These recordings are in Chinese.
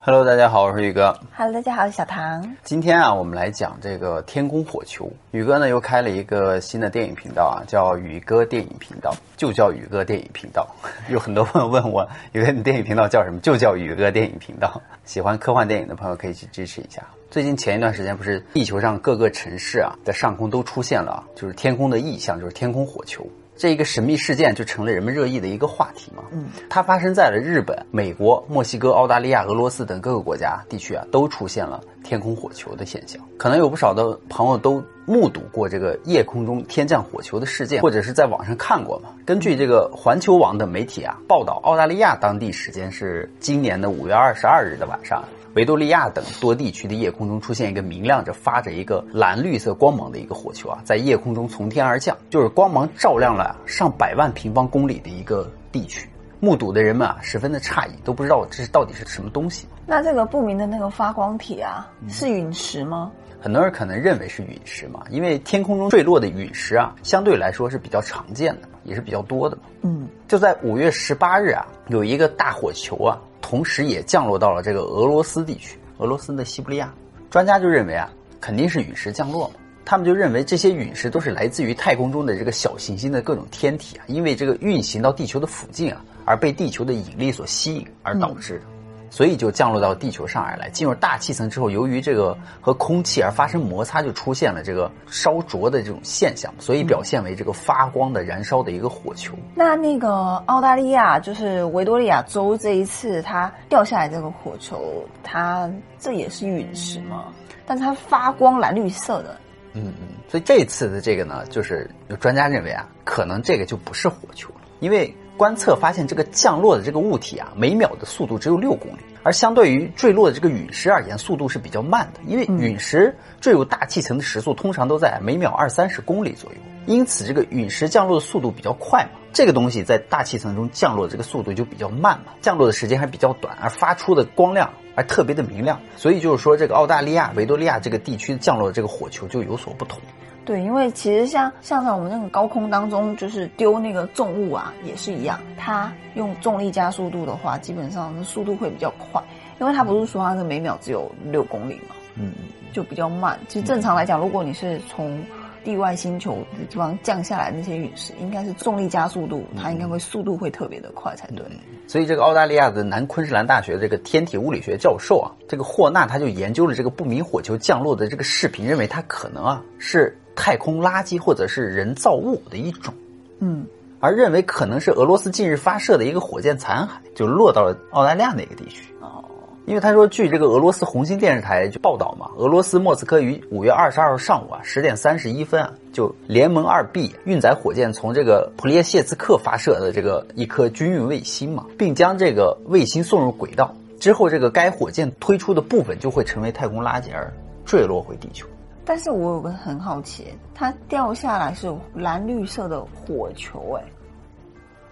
Hello，大家好，我是宇哥。Hello，大家好，我是小唐。今天啊，我们来讲这个天空火球。宇哥呢又开了一个新的电影频道啊，叫宇哥电影频道，就叫宇哥电影频道。有很多朋友问我，宇哥你电影频道叫什么？就叫宇哥电影频道。喜欢科幻电影的朋友可以去支持一下。最近前一段时间不是地球上各个城市啊的上空都出现了啊，就是天空的异象，就是天空火球。这一个神秘事件就成了人们热议的一个话题嘛。嗯，它发生在了日本、美国、墨西哥、澳大利亚、俄罗斯等各个国家地区啊，都出现了天空火球的现象。可能有不少的朋友都目睹过这个夜空中天降火球的事件，或者是在网上看过嘛。根据这个环球网的媒体啊报道，澳大利亚当地时间是今年的五月二十二日的晚上。维多利亚等多地区的夜空中出现一个明亮着、发着一个蓝绿色光芒的一个火球啊，在夜空中从天而降，就是光芒照亮了上百万平方公里的一个地区。目睹的人们啊，十分的诧异，都不知道这是到底是什么东西。那这个不明的那个发光体啊，是陨石吗？很多人可能认为是陨石嘛，因为天空中坠落的陨石啊，相对来说是比较常见的，也是比较多的嘛。嗯，就在五月十八日啊，有一个大火球啊，同时也降落到了这个俄罗斯地区，俄罗斯的西伯利亚。专家就认为啊，肯定是陨石降落嘛。他们就认为这些陨石都是来自于太空中的这个小行星的各种天体啊，因为这个运行到地球的附近啊，而被地球的引力所吸引而导致的。所以就降落到地球上而来，进入大气层之后，由于这个和空气而发生摩擦，就出现了这个烧灼的这种现象，所以表现为这个发光的燃烧的一个火球。那那个澳大利亚就是维多利亚州这一次它掉下来这个火球，它这也是陨石吗？但是它发光蓝绿色的，嗯嗯，所以这次的这个呢，就是有专家认为啊，可能这个就不是火球了，因为观测发现这个降落的这个物体啊，每秒的速度只有六公里，而相对于坠落的这个陨石而言，速度是比较慢的，因为陨石坠入大气层的时速通常都在每秒二三十公里左右，因此这个陨石降落的速度比较快嘛。这个东西在大气层中降落的这个速度就比较慢嘛，降落的时间还比较短，而发出的光亮还特别的明亮，所以就是说这个澳大利亚维多利亚这个地区降落的这个火球就有所不同。对，因为其实像像在我们那个高空当中，就是丢那个重物啊，也是一样。它用重力加速度的话，基本上速度会比较快，因为它不是说它是每秒只有六公里嘛，嗯，就比较慢。其实正常来讲，如果你是从地外星球的地方降下来那些陨石，应该是重力加速度，它应该会速度会特别的快才对。所以这个澳大利亚的南昆士兰大学这个天体物理学教授啊，这个霍纳他就研究了这个不明火球降落的这个视频，认为它可能啊是太空垃圾或者是人造物的一种，嗯，而认为可能是俄罗斯近日发射的一个火箭残骸，就落到了澳大利亚那个地区。哦，因为他说，据这个俄罗斯红星电视台就报道嘛，俄罗斯莫斯科于五月二十二号上午啊十点三十一分啊，就联盟二 B 运载火箭从这个普列谢茨克发射的这个一颗军用卫星嘛，并将这个卫星送入轨道之后，这个该火箭推出的部分就会成为太空垃圾而坠落回地球。但是我有个很好奇，它掉下来是蓝绿色的火球，哎，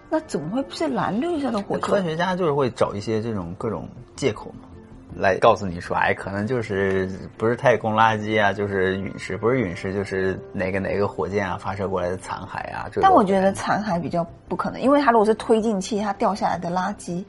那怎么会是蓝绿色的火球科？学家就是会找一些这种各种借口嘛，来告诉你说，哎，可能就是不是太空垃圾啊，就是陨石，不是陨石就是哪个哪个火箭啊发射过来的残骸啊。但我觉得残骸比较不可能，因为它如果是推进器，它掉下来的垃圾。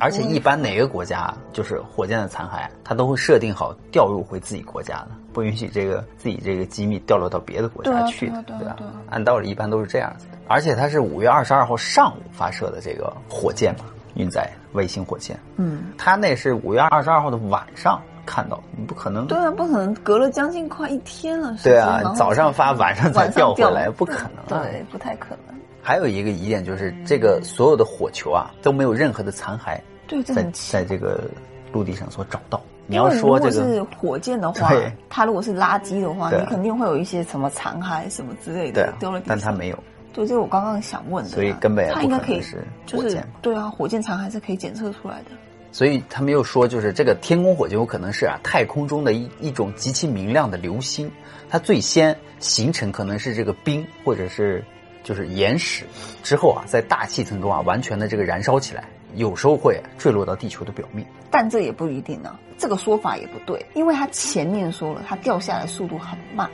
而且一般哪个国家就是火箭的残骸，它都会设定好掉入回自己国家的，不允许这个自己这个机密掉落到别的国家去对啊？按道理一般都是这样子的。而且它是五月二十二号上午发射的这个火箭嘛，运载卫星火箭。嗯，它那是五月二十二号的晚上看到，你不可能。对啊，不可能隔了将近快一天了。对啊早上发，晚上才调回来，不可能啊。对，不太可能。还有一个疑点就是，这个所有的火球啊都没有任何的残骸对，这在在这个陆地上所找到。你要说这个是个，火箭的话，它如果是垃圾的话，你肯定会有一些什么残骸什么之类的丢了地上。但它没有。对，这是我刚刚想问的啊。所以根本不它应该可以就是火箭对啊，火箭残骸是可以检测出来的。所以他们又说，就是这个天宫火球有可能是啊太空中的一一种极其明亮的流星，它最先形成可能是这个冰或者是就是岩石，之后啊在大气层中啊完全的这个燃烧起来，有时候会坠落到地球的表面。但这也不一定呢，这个说法也不对，因为它前面说了，它掉下来速度很慢，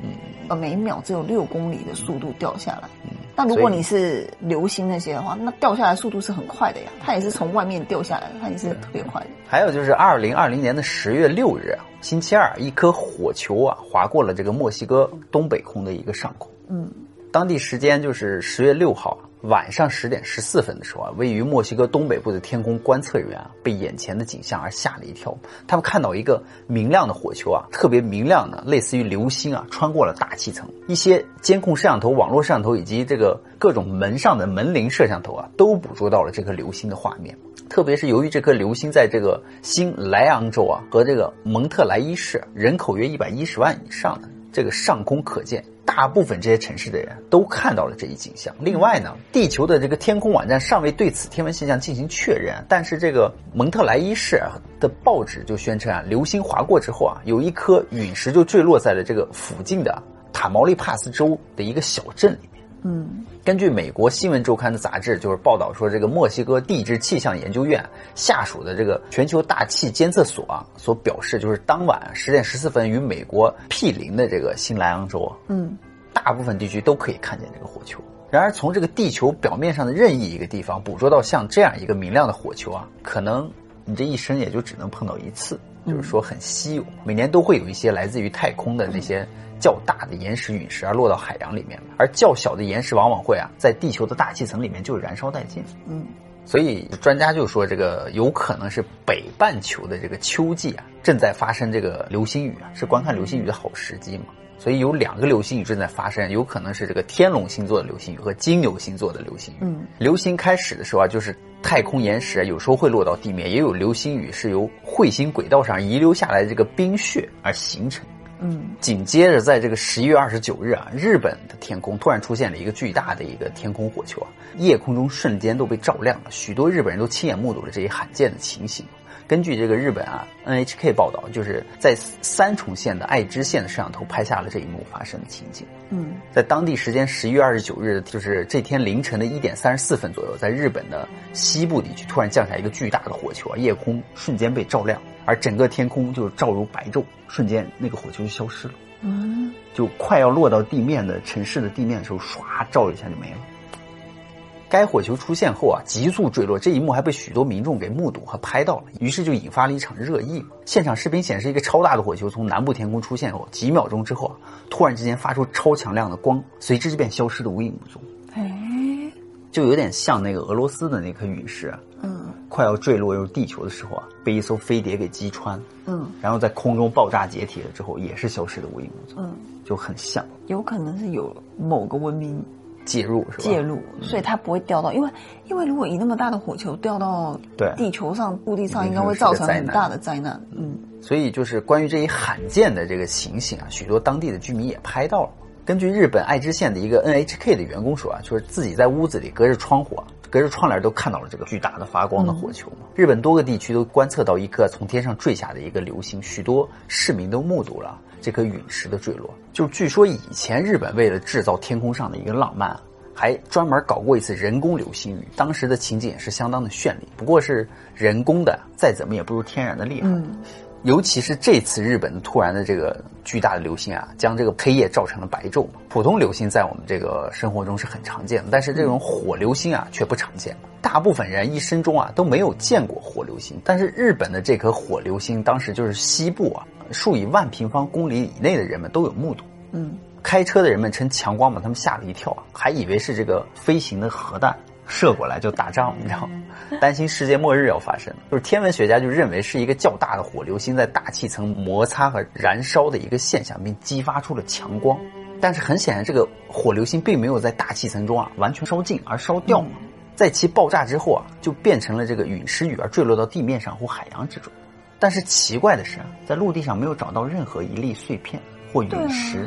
嗯，呃，每秒只有六公里的速度掉下来，嗯那如果你是流星那些的话，那掉下来速度是很快的呀，它也是从外面掉下来的，它也是特别快的。还有就是二零二零年的十月六日啊，星期二，一颗火球啊划过了这个墨西哥东北空的一个上空。嗯，当地时间就是十月六号晚上十点十四分的时候啊，位于墨西哥东北部的天空观测人员啊，被眼前的景象而吓了一跳。他们看到一个明亮的火球啊，特别明亮的，类似于流星啊，穿过了大气层。一些监控摄像头、网络摄像头以及这个各种门上的门铃摄像头啊，都捕捉到了这颗流星的画面。特别是由于这颗流星在这个新莱昂州啊和这个蒙特莱伊市人口约一百一十万以上的这个上空可见，大部分这些城市的人都看到了这一景象。另外呢，地球的这个天空网站尚未对此天文现象进行确认，但是这个蒙特莱伊市的报纸就宣称啊，流星划过之后啊，有一颗陨石就坠落在了这个附近的塔毛利帕斯州的一个小镇里。嗯。根据美国新闻周刊的杂志就是报道说，这个墨西哥地质气象研究院下属的这个全球大气监测所啊，所表示，就是当晚十点十四分与美国毗邻的这个新莱昂州啊，嗯。大部分地区都可以看见这个火球。然而，从这个地球表面上的任意一个地方捕捉到像这样一个明亮的火球啊，可能你这一生也就只能碰到一次，就是说很稀有。每年都会有一些来自于太空的那些较大的岩石陨石啊落到海洋里面，而较小的岩石往往会啊在地球的大气层里面就燃烧殆尽。嗯所以专家就说，这个有可能是北半球的这个秋季啊，正在发生这个流星雨啊，是观看流星雨的好时机嘛。所以有两个流星雨正在发生，有可能是这个天龙星座的流星雨和金牛星座的流星雨。嗯，流星开始的时候啊，就是太空岩石啊，有时候会落到地面，也有流星雨是由彗星轨道上遗留下来的这个冰雪而形成。嗯紧接着，在这个十一月二十九日啊，日本的天空突然出现了一个巨大的一个天空火球啊，夜空中瞬间都被照亮了，许多日本人都亲眼目睹了这一罕见的情形。根据这个日本啊 NHK 报道，就是在三重县的爱知县的摄像头拍下了这一幕发生的情景。嗯在当地时间十一月二十九日，就是这天凌晨的一点三十四分左右，在日本的西部地区突然降下一个巨大的火球啊，夜空瞬间被照亮，而整个天空就照如白昼，瞬间那个火球就消失了。嗯，就快要落到地面的城市的地面的时候，唰照一下就没了。该火球出现后啊，急速坠落，这一幕还被许多民众给目睹和拍到了，于是就引发了一场热议。现场视频显示，一个超大的火球从南部天空出现后，几秒钟之后啊，突然之间发出超强亮的光，随之就便消失的无影无踪，哎，就有点像那个俄罗斯的那颗陨石啊，嗯。快要坠落入地球的时候啊，被一艘飞碟给击穿，嗯。然后在空中爆炸解体了之后，也是消失的无影无踪，嗯，就很像。有可能是有某个文明介入是吧？介入，所以它不会掉到，因为因为如果以那么大的火球掉到对地球上、陆地上，应该会造成很大的灾难。嗯所以就是关于这一罕见的这个情形啊，许多当地的居民也拍到了。根据日本爱知县的一个 NHK 的员工说啊，就是自己在屋子里隔着窗户啊，隔着窗帘都看到了这个巨大的发光的火球嘛。日本多个地区都观测到一颗从天上坠下的一个流星，许多市民都目睹了这颗陨石的坠落。就据说以前日本为了制造天空上的一个浪漫啊，还专门搞过一次人工流星雨，当时的情景也是相当的绚丽，不过是人工的，再怎么也不如天然的厉害。嗯尤其是这次日本突然的这个巨大的流星啊，将这个黑夜照成了白昼。普通流星在我们这个生活中是很常见的，但是这种火流星啊却不常见。大部分人一生中啊都没有见过火流星，但是日本的这颗火流星，当时就是西部啊数以万平方公里以内的人们都有目睹。嗯开车的人们趁强光把他们吓了一跳啊，还以为是这个飞行的核弹射过来就打仗，你知道吗？担心世界末日要发生。就是天文学家就认为是一个较大的火流星在大气层摩擦和燃烧的一个现象，并激发出了强光。但是很显然，这个火流星并没有在大气层中啊完全烧尽，而烧掉嘛。在其爆炸之后啊，就变成了这个陨石雨而坠落到地面上或海洋之中。但是奇怪的是啊，在陆地上没有找到任何一粒碎片或陨石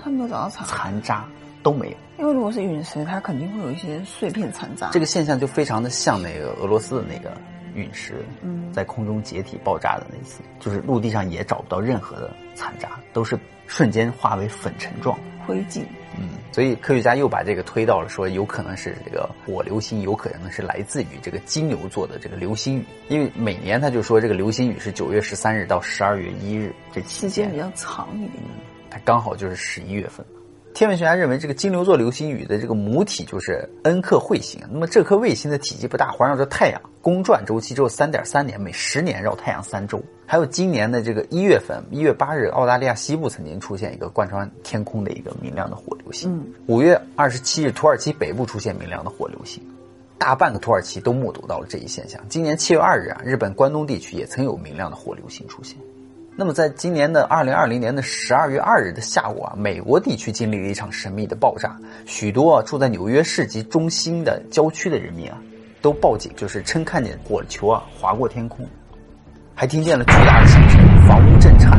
残渣都没有。因为如果是陨石，它肯定会有一些碎片残渣。这个现象就非常的像那个俄罗斯的那个陨石，嗯在空中解体爆炸的那次，就是陆地上也找不到任何的残渣，都是瞬间化为粉尘状。灰烬，嗯，所以科学家又把这个推到了说，有可能是这个火流星，有可能是来自于这个金牛座的这个流星雨，因为每年他就说这个流星雨是九月十三日到十二月一日这期间比，较长一点。它刚好就是十一月份。天文学家认为，这个金牛座流星雨的这个母体就是恩克彗星。那么这颗卫星的体积不大，环绕着太阳公转周期只有三点三年，每十年绕太阳三周。还有今年的这个一月份，一月八日，澳大利亚西部曾经出现一个贯穿天空的一个明亮的火流星。五月二十七日，土耳其北部出现明亮的火流星，大半个土耳其都目睹到了这一现象。今年七月二日啊，日本关东地区也曾有明亮的火流星出现。那么，在今年的二零二零年的十二月二日的下午啊，美国地区经历了一场神秘的爆炸，许多住在纽约市级中心的郊区的人民啊，都报警，就是称看见火球啊划过天空，还听见了巨大的响声，房屋震颤，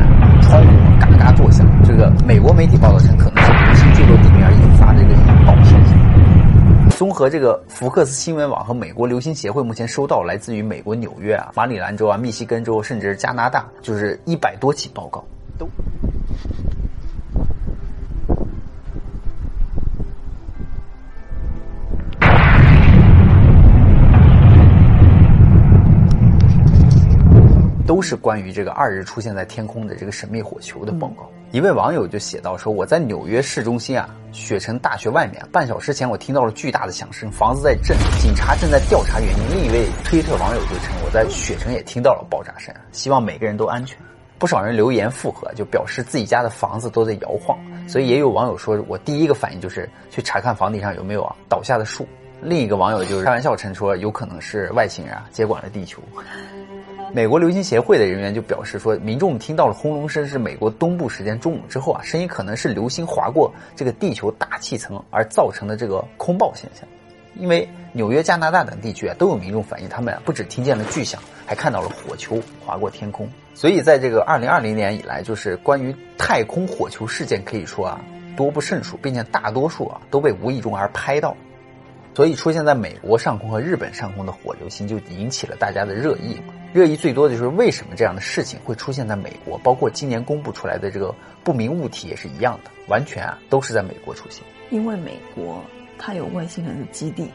窗户嘎嘎作响。这个美国媒体报道称，可能是流星坠落地面引发这个引爆现象。综合这个福克斯新闻网和美国流行协会目前收到来自于美国纽约啊、马里兰州啊、密西根州，甚至是加拿大，就是一百多起报告，都都是关于这个二日出现在天空的这个神秘火球的报告。一位网友就写到说：“我在纽约市中心啊，雪城大学外面，半小时前我听到了巨大的响声，房子在震，警察正在调查原因。”另一位推特网友就称：“我在雪城也听到了爆炸声，希望每个人都安全。”不少人留言附和，就表示自己家的房子都在摇晃。所以也有网友说：“我第一个反应就是去查看房顶上有没有啊倒下的树。”另一个网友就开玩笑称说：“有可能是外星人啊接管了地球。”美国流星协会的人员就表示说，民众听到了轰隆声是美国东部时间中午之后啊，声音可能是流星划过这个地球大气层而造成的这个空爆现象。因为纽约、加拿大等地区啊都有民众反映，他们啊不止听见了巨响，还看到了火球划过天空。所以在这个二零二零年以来，就是关于太空火球事件可以说啊多不胜数，并且大多数啊都被无意中而拍到。所以出现在美国上空和日本上空的火流星就引起了大家的热议。热议最多的就是为什么这样的事情会出现在美国？包括今年公布出来的这个不明物体也是一样的，完全啊都是在美国出现。因为美国它有外星人的基地，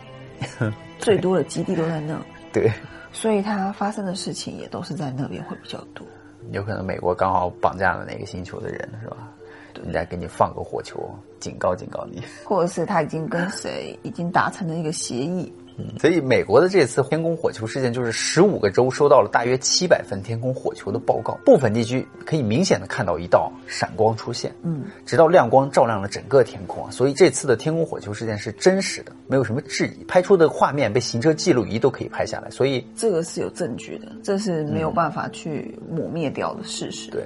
最多的基地都在那，对，所以它发生的事情也都是在那边会比较多。有可能美国刚好绑架了哪个星球的人，是吧？人家给你放个火球，警告警告你，或者是他已经跟谁已经达成了一个协议。嗯，所以美国的这次天空火球事件，就是十五个州收到了大约七百份天空火球的报告，部分地区可以明显的看到一道闪光出现，嗯，直到亮光照亮了整个天空啊。所以这次的天空火球事件是真实的，没有什么质疑，拍出的画面被行车记录仪都可以拍下来，所以这个是有证据的，这是没有办法去抹灭掉的事实。对。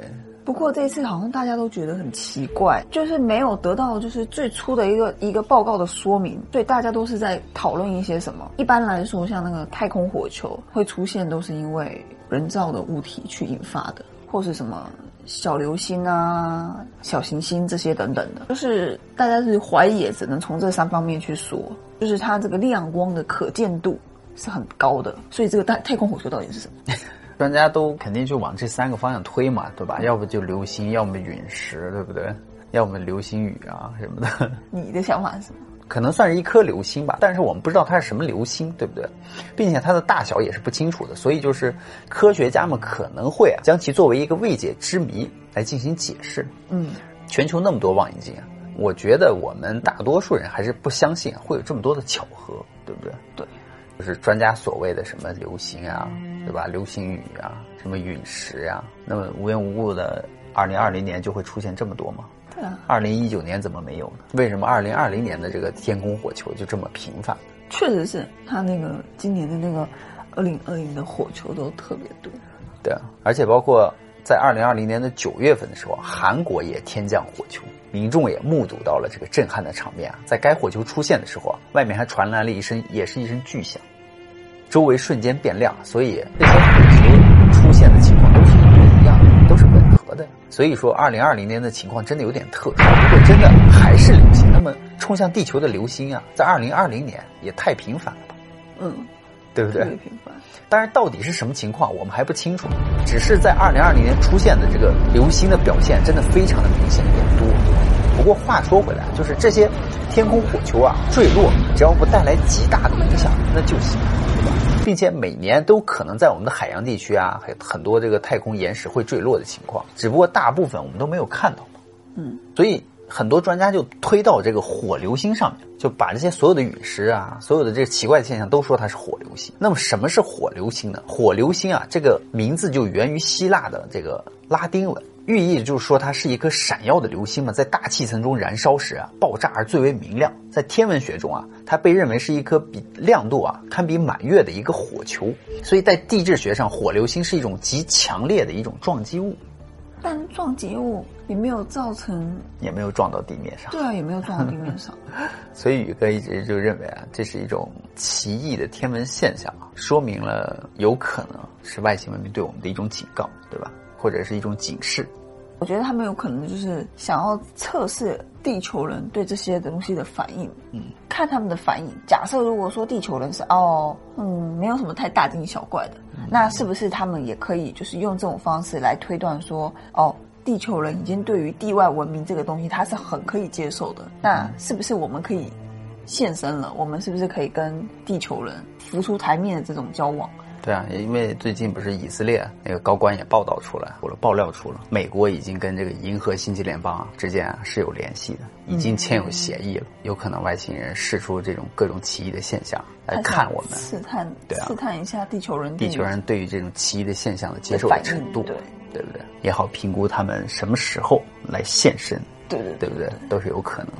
不过这次好像大家都觉得很奇怪，就是没有得到就是最初的一个一个报告的说明，所以大家都是在讨论一些什么。一般来说，像那个太空火球会出现，都是因为人造的物体去引发的，或是什么小流星啊、小行星这些等等的，就是大家是怀疑，也只能从这三方面去说，就是它这个亮光的可见度是很高的，所以这个太太空火球到底是什么？专家都肯定就往这三个方向推嘛，对吧？要不就流星，要么陨石，对不对？要么流星雨啊什么的。你的想法是什么？可能算是一颗流星吧，但是我们不知道它是什么流星，对不对？并且它的大小也是不清楚的，所以就是科学家们可能会啊将其作为一个未解之谜来进行解释。嗯，全球那么多望远镜啊，我觉得我们大多数人还是不相信会有这么多的巧合，对不对？对。就是专家所谓的什么流星啊，对吧？流星雨啊，什么陨石啊，那么无缘无故的，二零二零年就会出现这么多吗？对啊。二零一九年怎么没有呢？为什么二零二零年的这个天空火球就这么频繁？确实是他那个今年的那个二零二零的火球都特别多。对啊，而且包括在二零二零年的九月份的时候，韩国也天降火球，民众也目睹到了这个震撼的场面啊。在该火球出现的时候啊，外面还传来了一声，也是一声巨响。周围瞬间变亮，所以这些火球出现的情况都是一模一样的，都是吻合的。所以说，二零二零年的情况真的有点特殊。如果真的还是流星，那么冲向地球的流星啊，在二零二零年也太频繁了吧？嗯，对不对？频繁。但是，到底是什么情况，我们还不清楚。只是在二零二零年出现的这个流星的表现，真的非常的明显，有点多。不过话说回来，就是这些天空火球啊坠落，只要不带来极大的影响，那就行？并且每年都可能在我们的海洋地区啊，很多这个太空岩石会坠落的情况，只不过大部分我们都没有看到。嗯，所以很多专家就推到这个火流星上面，就把这些所有的陨石啊，所有的这个奇怪的现象都说它是火流星。那么什么是火流星呢？火流星啊，这个名字就源于希腊的这个拉丁文。寓意就是说，它是一颗闪耀的流星嘛，在大气层中燃烧时啊，爆炸而最为明亮。在天文学中啊，它被认为是一颗比亮度啊堪比满月的一个火球。所以在地质学上，火流星是一种极强烈的一种撞击物。但撞击物也没有造成，也没有撞到地面上。对啊，也没有撞到地面上。所以宇哥一直就认为啊，这是一种奇异的天文现象啊，说明了有可能是外星文明对我们的一种警告，对吧？或者是一种警示。我觉得他们有可能就是想要测试地球人对这些东西的反应，嗯，看他们的反应。假设如果说地球人是哦，嗯，没有什么太大惊小怪的，那是不是他们也可以就是用这种方式来推断说，哦，地球人已经对于地外文明这个东西他是很可以接受的？那是不是我们可以现身了？我们是不是可以跟地球人浮出台面的这种交往？对啊，因为最近不是以色列那个高官也报道出来，或者爆料出了，美国已经跟这个银河星际联邦啊之间啊是有联系的，已经签有协议了，有可能外星人试出这种各种奇异的现象来看我们，试探，对啊，试探一下地球人，地球人对于这种奇异的现象的接受的程度，对，对不对？也好评估他们什么时候来现身。对对对不对？都是有可能。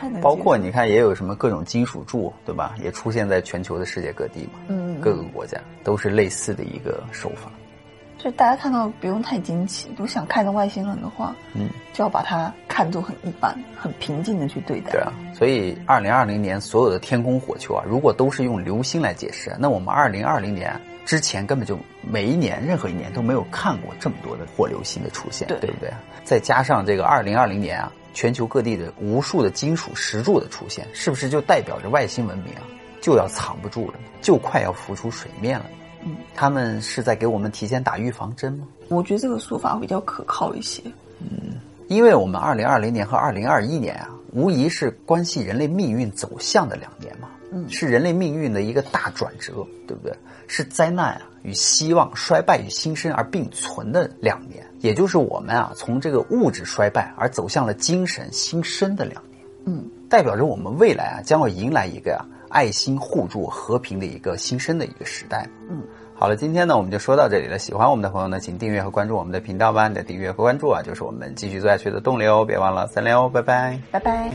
嗯，包括你看，也有什么各种金属柱，对吧？也出现在全球的世界各地嘛。嗯，各个国家都是类似的一个手法。所以大家看到不用太惊奇，如果想看到外星人的话，嗯，就要把它看作很一般、很平静的去对待。对啊，所以二零二零年所有的天空火球啊，如果都是用流星来解释，那我们二零二零年之前根本就每一年任何一年都没有看过这么多的火流星的出现，对不对？再加上这个二零二零年啊，全球各地的无数的金属石柱的出现，是不是就代表着外星文明啊就要藏不住了，就快要浮出水面了？嗯，他们是在给我们提前打预防针吗？我觉得这个说法比较可靠一些。嗯，因为我们二零二零年和二零二一年啊，无疑是关系人类命运走向的两年嘛。嗯，是人类命运的一个大转折，对不对？是灾难啊与希望、衰败与新生而并存的两年，也就是我们啊从这个物质衰败而走向了精神新生的两年。嗯，代表着我们未来啊将要迎来一个啊。爱心互助、和平的一个新生的一个时代。嗯，好了，今天呢我们就说到这里了。喜欢我们的朋友呢，请订阅和关注我们的频道吧。你的订阅和关注啊，就是我们继续做下去的动力哦。别忘了三连哦，拜拜，拜拜。